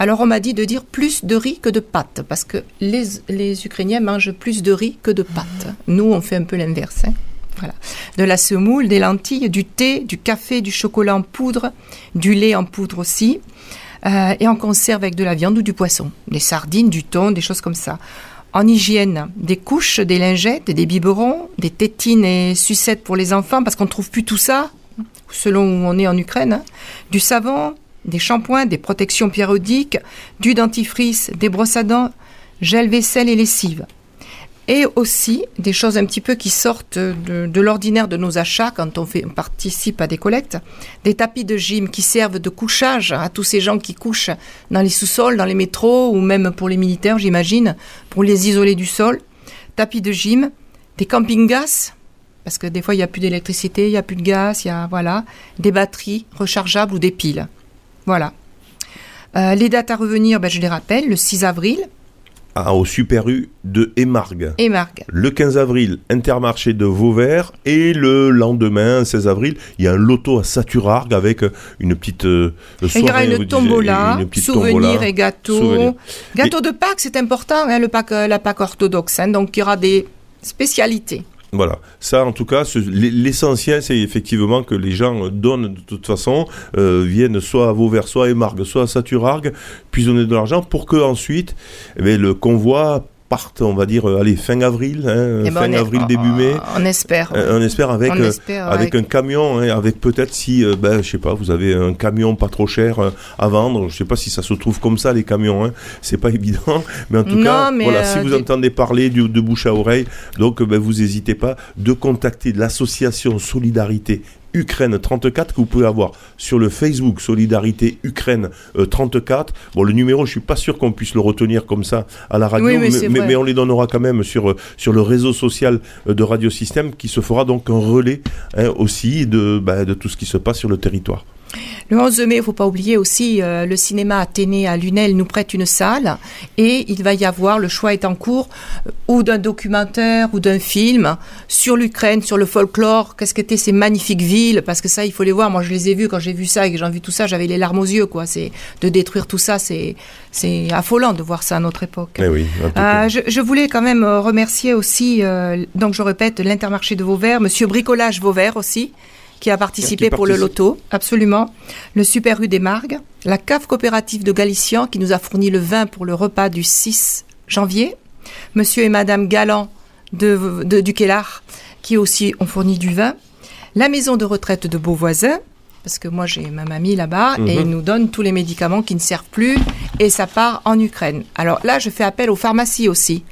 Alors, on m'a dit de dire plus de riz que de pâtes, parce que les, les Ukrainiens mangent plus de riz que de pâtes. Nous, on fait un peu l'inverse. hein. Voilà. De la semoule, des lentilles, du thé, du café, du chocolat en poudre, du lait en poudre aussi, euh, et en conserve avec de la viande ou du poisson, des sardines, du thon, des choses comme ça. En hygiène, des couches, des lingettes, des biberons, des tétines et sucettes pour les enfants, parce qu'on ne trouve plus tout ça, selon où on est en Ukraine. hein. Du savon, des shampoings, des protections périodiques, du dentifrice, des brosses à dents, gel vaisselle et lessive. Et aussi des choses un petit peu qui sortent de, l'ordinaire de nos achats quand on participe à des collectes. Des tapis de gym qui servent de couchage à tous ces gens qui couchent dans les sous-sols, dans les métros ou même pour les militaires, j'imagine, pour les isoler du sol. Tapis de gym, des camping-gas, parce que des fois il n'y a plus d'électricité, il n'y a plus de gaz, il y a voilà, des batteries rechargeables ou des piles. Voilà. Euh, les dates à revenir, ben, je les rappelle, le 6 avril, Au Super U de Aimargues. et Margue. Le 15 avril, Intermarché de Vauvert. Et le lendemain, 16 avril, il y a un loto à Saturargues avec euh, une petite euh, soirée. il y aura une tombola, souvenirs et gâteaux. Gâteau de Pâques, c'est important, hein, le Pâques, euh, la Pâques orthodoxe. hein, donc il y aura des spécialités. Voilà, ça en tout cas, l'essentiel c'est effectivement que les gens euh, donnent de toute façon, euh, viennent soit à Vauvert, soit à Émargues, soit à Saturargues, puis donner de l'argent pour que ensuite eh le convoi parte, on va dire, euh, allez, fin avril, hein, Eh ben, fin on est- avril, début mai. On espère. Euh, on espère avec, On euh, avec un camion, hein, avec peut-être si, euh, ben, je sais pas, vous avez un camion pas trop cher euh, à vendre. Je sais pas si ça se trouve comme ça les camions, hein. c'est pas évident. Mais en tout Non, cas, voilà, si vous entendez parler du- de bouche à oreille, donc ben, vous n'hésitez pas de contacter l'association Solidarité. Ukraine 34 que vous pouvez avoir sur le Facebook Solidarité Ukraine euh, 34. Bon, le numéro, je suis pas sûr qu'on puisse le retenir comme ça à la radio, Oui, mais on les donnera quand même sur, euh, sur le réseau social euh, de Radio Système qui se fera donc un relais hein, aussi de, bah, de tout ce qui se passe sur le territoire. Le 11 mai, il faut pas oublier aussi, euh, le cinéma Athénée à Lunel nous prête une salle et il va y avoir, le choix est en cours, euh, ou d'un documentaire ou d'un film sur l'Ukraine, sur le folklore, qu'est-ce qu'étaient ces magnifiques villes, parce que ça, il faut les voir. Moi, je les ai vus quand j'ai vu ça et que j'ai vu tout ça, j'avais les larmes aux yeux, quoi. C'est de détruire tout ça, c'est c'est affolant de voir ça à notre époque. Eh oui, Euh, je, je voulais quand même remercier aussi, donc je répète, l'Intermarché de Vauvert, Monsieur Bricolage Vauvert aussi, qui a participé Qui pour le loto, absolument. Le Super U des Margues, la CAF coopérative de Galician qui nous a fourni le vin pour le repas du 6 janvier. Monsieur et Madame Galland de, de- du Kellar qui aussi ont fourni du vin. La maison de retraite de Beauvoisin, parce que moi j'ai ma mamie là-bas, et Mhm. ils nous donnent tous les médicaments qui ne servent plus, et ça part en Ukraine. Alors là, je fais appel aux pharmacies aussi.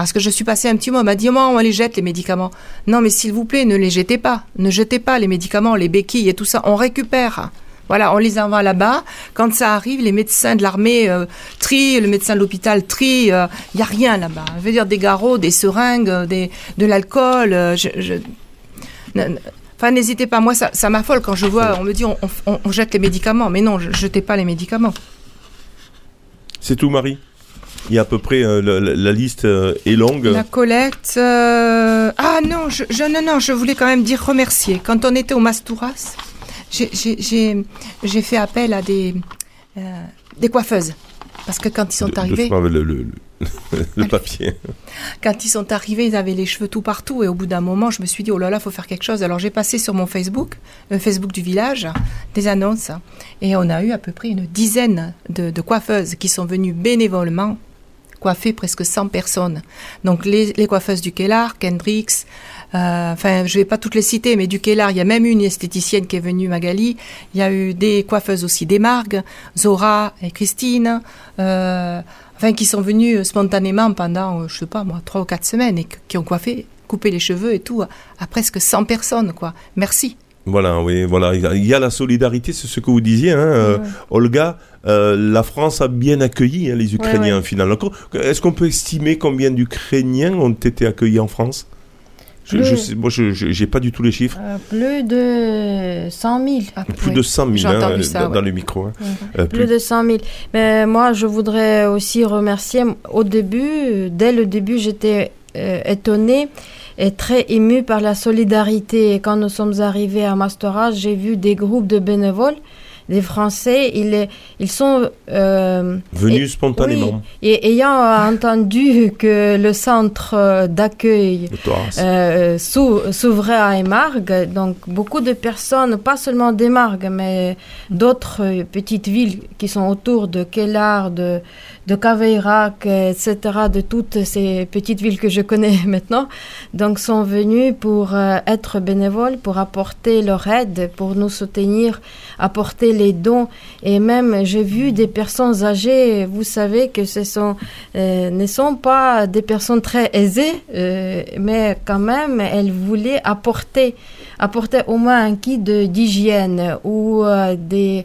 Parce que je suis passée un petit mot, on m'a dit, oh, on les jette les médicaments. Non, mais s'il vous plaît, ne les jetez pas. Ne jetez pas les médicaments, les béquilles et tout ça. On récupère. Voilà, on les envoie là-bas. Quand ça arrive, les médecins de l'armée euh, trient, le médecin de l'hôpital trie. Il n'y a rien là-bas. Je veux dire, des garrots, des seringues, euh, des, de l'alcool. euh, je- Enfin, n'hésitez pas. Moi, ça, m'affole quand je vois, on me dit, on jette les médicaments. Mais non, je- jetez pas les médicaments. C'est tout, Marie? Il y a à peu près, euh, la, la- la liste euh, est longue. La collecte. euh, Ah non, je, je- non, non, je voulais quand même dire remercier. Quand on était au Mastouras, j'ai- fait appel à des, des coiffeuses. Parce que quand ils sont De- arrivés, avec le, le- le- le papier. quand ils sont arrivés, ils avaient les cheveux tout partout. Et au bout d'un moment, je me suis dit, oh là là, faut faire quelque chose. Alors j'ai passé sur mon Facebook, le Facebook du village, des annonces. Et on a eu à peu près une dizaine de, de coiffeuses qui sont venues bénévolement coiffer presque 100 personnes. Donc les, les coiffeuses du Kellar, Kendricks, euh, enfin je vais pas toutes les citer, mais du Kellar, il y a même une esthéticienne qui est venue, Magali. Il y a eu des coiffeuses aussi des Margues, Zora et Christine. euh, enfin qui sont venus spontanément pendant, euh, je sais pas moi, trois ou quatre semaines et qui ont coiffé, coupé les cheveux et tout à, à presque 100 personnes, quoi. Merci. Voilà, oui, voilà. Il y a- la solidarité, c'est ce que vous disiez, hein, euh, Olga. Euh, la France a bien accueilli hein, les Ukrainiens, ouais. finalement. Est-ce qu'on peut estimer combien d'Ukrainiens ont été accueillis en France? Je, je Plus. sais, Moi, je n'ai pas du tout les chiffres. Euh, plus de 100 000. Ah, Plus ouais. de 100 000 J'ai hein, entendu euh, ça, dans, ouais. dans le micro. hein. Euh, Plus de 100 000. Mais moi, je voudrais aussi remercier. Au début, euh, dès le début, j'étais euh, étonnée et très émue par la solidarité. Et quand nous sommes arrivés à Mastoras, j'ai vu des groupes de bénévoles, des Français. Ils, sont euh, Venus Et- spontanément et ayant entendu que le centre euh, d'accueil euh, s'ou- s'ouvrait à Emargues. Donc beaucoup de personnes, pas seulement d'Emargues, mais d'autres petites villes qui sont autour de Kellar, de, de Caveyrac, etc., de toutes ces petites villes que je connais maintenant, donc sont venus pour euh, être bénévoles, pour apporter leur aide, pour nous soutenir, apporter les dons. Et même, j'ai vu des personnes âgées, vous savez que ce sont, euh, ne sont pas des personnes très aisées, euh, mais quand même, elles voulaient apporter, apporter au moins un kit d'hygiène ou euh, des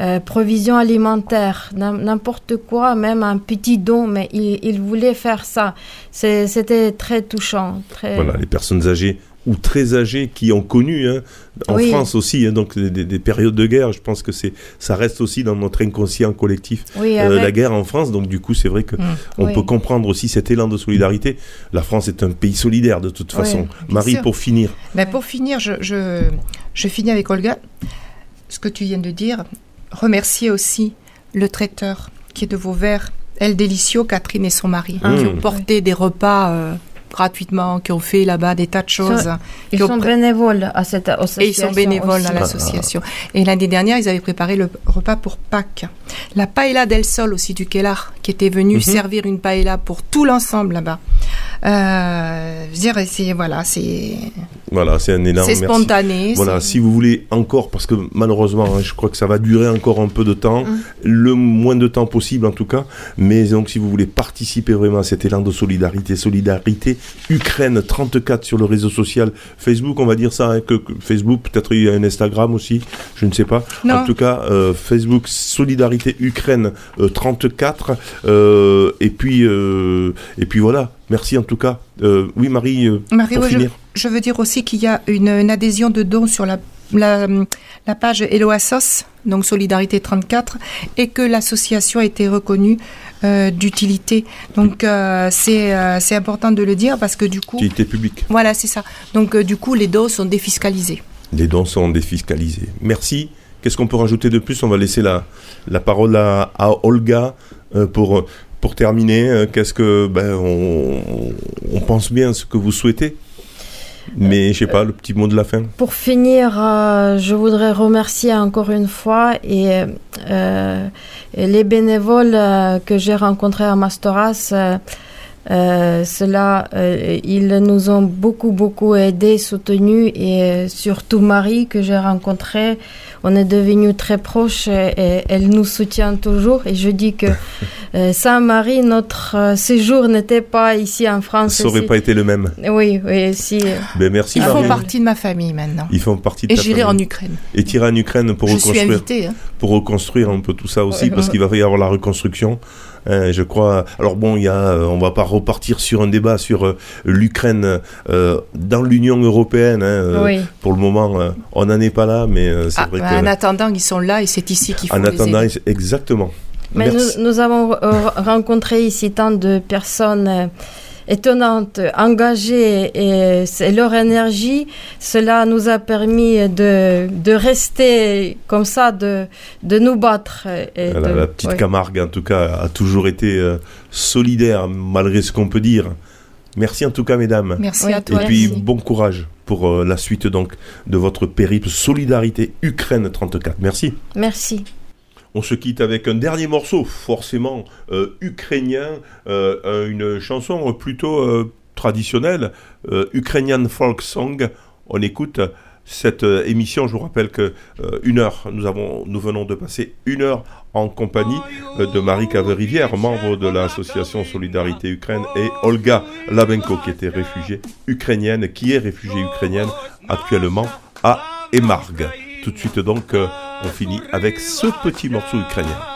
euh, provisions alimentaires, n'im- n'importe quoi, même un petit don, mais ils, ils voulaient faire ça. C'était très touchant. Très... Voilà, les personnes âgées ou très âgées qui ont connu, hein, en Oui. France aussi, hein, donc des, des- des périodes de guerre. Je pense que c'est, ça reste aussi dans notre inconscient collectif. Oui, euh, la guerre en France, donc du coup, c'est vrai que Mm. on Oui. peut comprendre aussi cet élan de solidarité. La France est un pays solidaire de toute façon. Marie, sûr. pour finir, Ben, pour finir, je, je, je finis avec Olga. Ce que tu viens de dire, remercier aussi le traiteur qui est de Vauvert, Elle Delicio, Catherine et son mari, Mm. qui ont porté des repas euh, gratuitement, qui ont fait là-bas des tas de choses. Ils sont bénévoles à cette association. et ils sont bénévoles aussi. à l'association. Et l'année dernière, ils avaient préparé le repas pour Pâques. La paella del Sol aussi du Kellar, qui était venu servir une paella pour tout l'ensemble là-bas. Euh, je dirais, c'est voilà, c'est Voilà, c'est un énorme c'est merci. spontané. Voilà, si vous voulez encore, parce que malheureusement, hein, je crois que ça va durer encore un peu de temps, Mm. le moins de temps possible en tout cas. Mais donc, si vous voulez participer vraiment à cet élan de solidarité, solidarité Ukraine 34 sur le réseau social Facebook, on va dire ça, hein, que, que Facebook, peut-être il y a un Instagram aussi, je ne sais pas. Non. En tout cas, euh, Facebook Solidarité Ukraine euh, 34. Euh, et puis, euh, et puis voilà. Merci en tout cas. Euh, oui, Marie. Marie, pour je, finir. je veux dire aussi qu'il y a une, une adhésion de dons sur la, la, la page Hello Assos, donc Solidarité 34, et que l'association a été reconnue euh, d'utilité. Donc euh, c'est euh, important de le dire parce que du coup, Utilité publique. voilà, c'est ça. Donc du coup, les dons sont défiscalisés. Les dons sont défiscalisés. Merci. Qu'est-ce qu'on peut rajouter de plus? On va laisser la, la parole à, à Olga euh, pour, pour terminer. Euh, Qu'est-ce que ben, on, on pense bien ce que vous souhaitez, mais je sais pas le petit mot de la fin. Pour finir, euh, je voudrais remercier encore une fois et, les bénévoles que j'ai rencontrés à Mastoras. Euh, cela, euh, ils nous ont beaucoup, beaucoup aidés, soutenus et euh, surtout Marie que j'ai rencontrée. On est devenus très proches et, et elle nous soutient toujours. Et je dis que euh, sans Marie, notre euh, séjour n'était pas ici en France. Ça aurait Si- pas été le même. Oui, oui, si. Ben, merci Ils font partie de ma famille maintenant. Ils font partie de Et j'irai en. Ukraine. Et tirer en Ukraine pour Je suis reconstruire. invitée. hein. pour reconstruire un peu tout ça aussi, Ouais. parce qu'il va y avoir la reconstruction. Hein, je crois. Alors bon, il y a, euh, on va pas repartir sur un débat sur euh, l'Ukraine euh, dans l'Union européenne. hein, euh, oui. Pour le moment, euh, on n'en est pas là, mais euh, c'est Ah, vrai bah, que. En attendant, ils sont là et c'est ici qu'il faut En les attendant, aider. exactement. Mais nous, Merci. nous avons euh, rencontré ici tant de personnes euh, étonnantes, engagées, et c'est leur énergie. Cela nous a permis de, de rester comme ça, de, de nous battre. Et Voilà, de- la petite ouais. Camargue, en tout cas, a toujours été euh, solidaire, malgré ce qu'on peut dire. Merci en tout cas, mesdames. Merci Oui, à Et toi. puis Merci. bon courage pour euh, la suite donc de votre périple Solidarité Ukraine 34. Merci. Merci. On se quitte avec un dernier morceau, forcément euh, ukrainien, euh, une chanson plutôt euh, traditionnelle, Ukrainian Folk Song. On écoute cette émission. Je vous rappelle que une heure, nous avons, nous venons de passer une heure en compagnie de Marie Cave-Rivière, membre de l'association Solidarité Ukraine, et Olga Labenko, qui était réfugiée ukrainienne, qui est réfugiée ukrainienne actuellement à Emarg. Tout de suite donc, euh, on finit avec ce petit morceau ukrainien.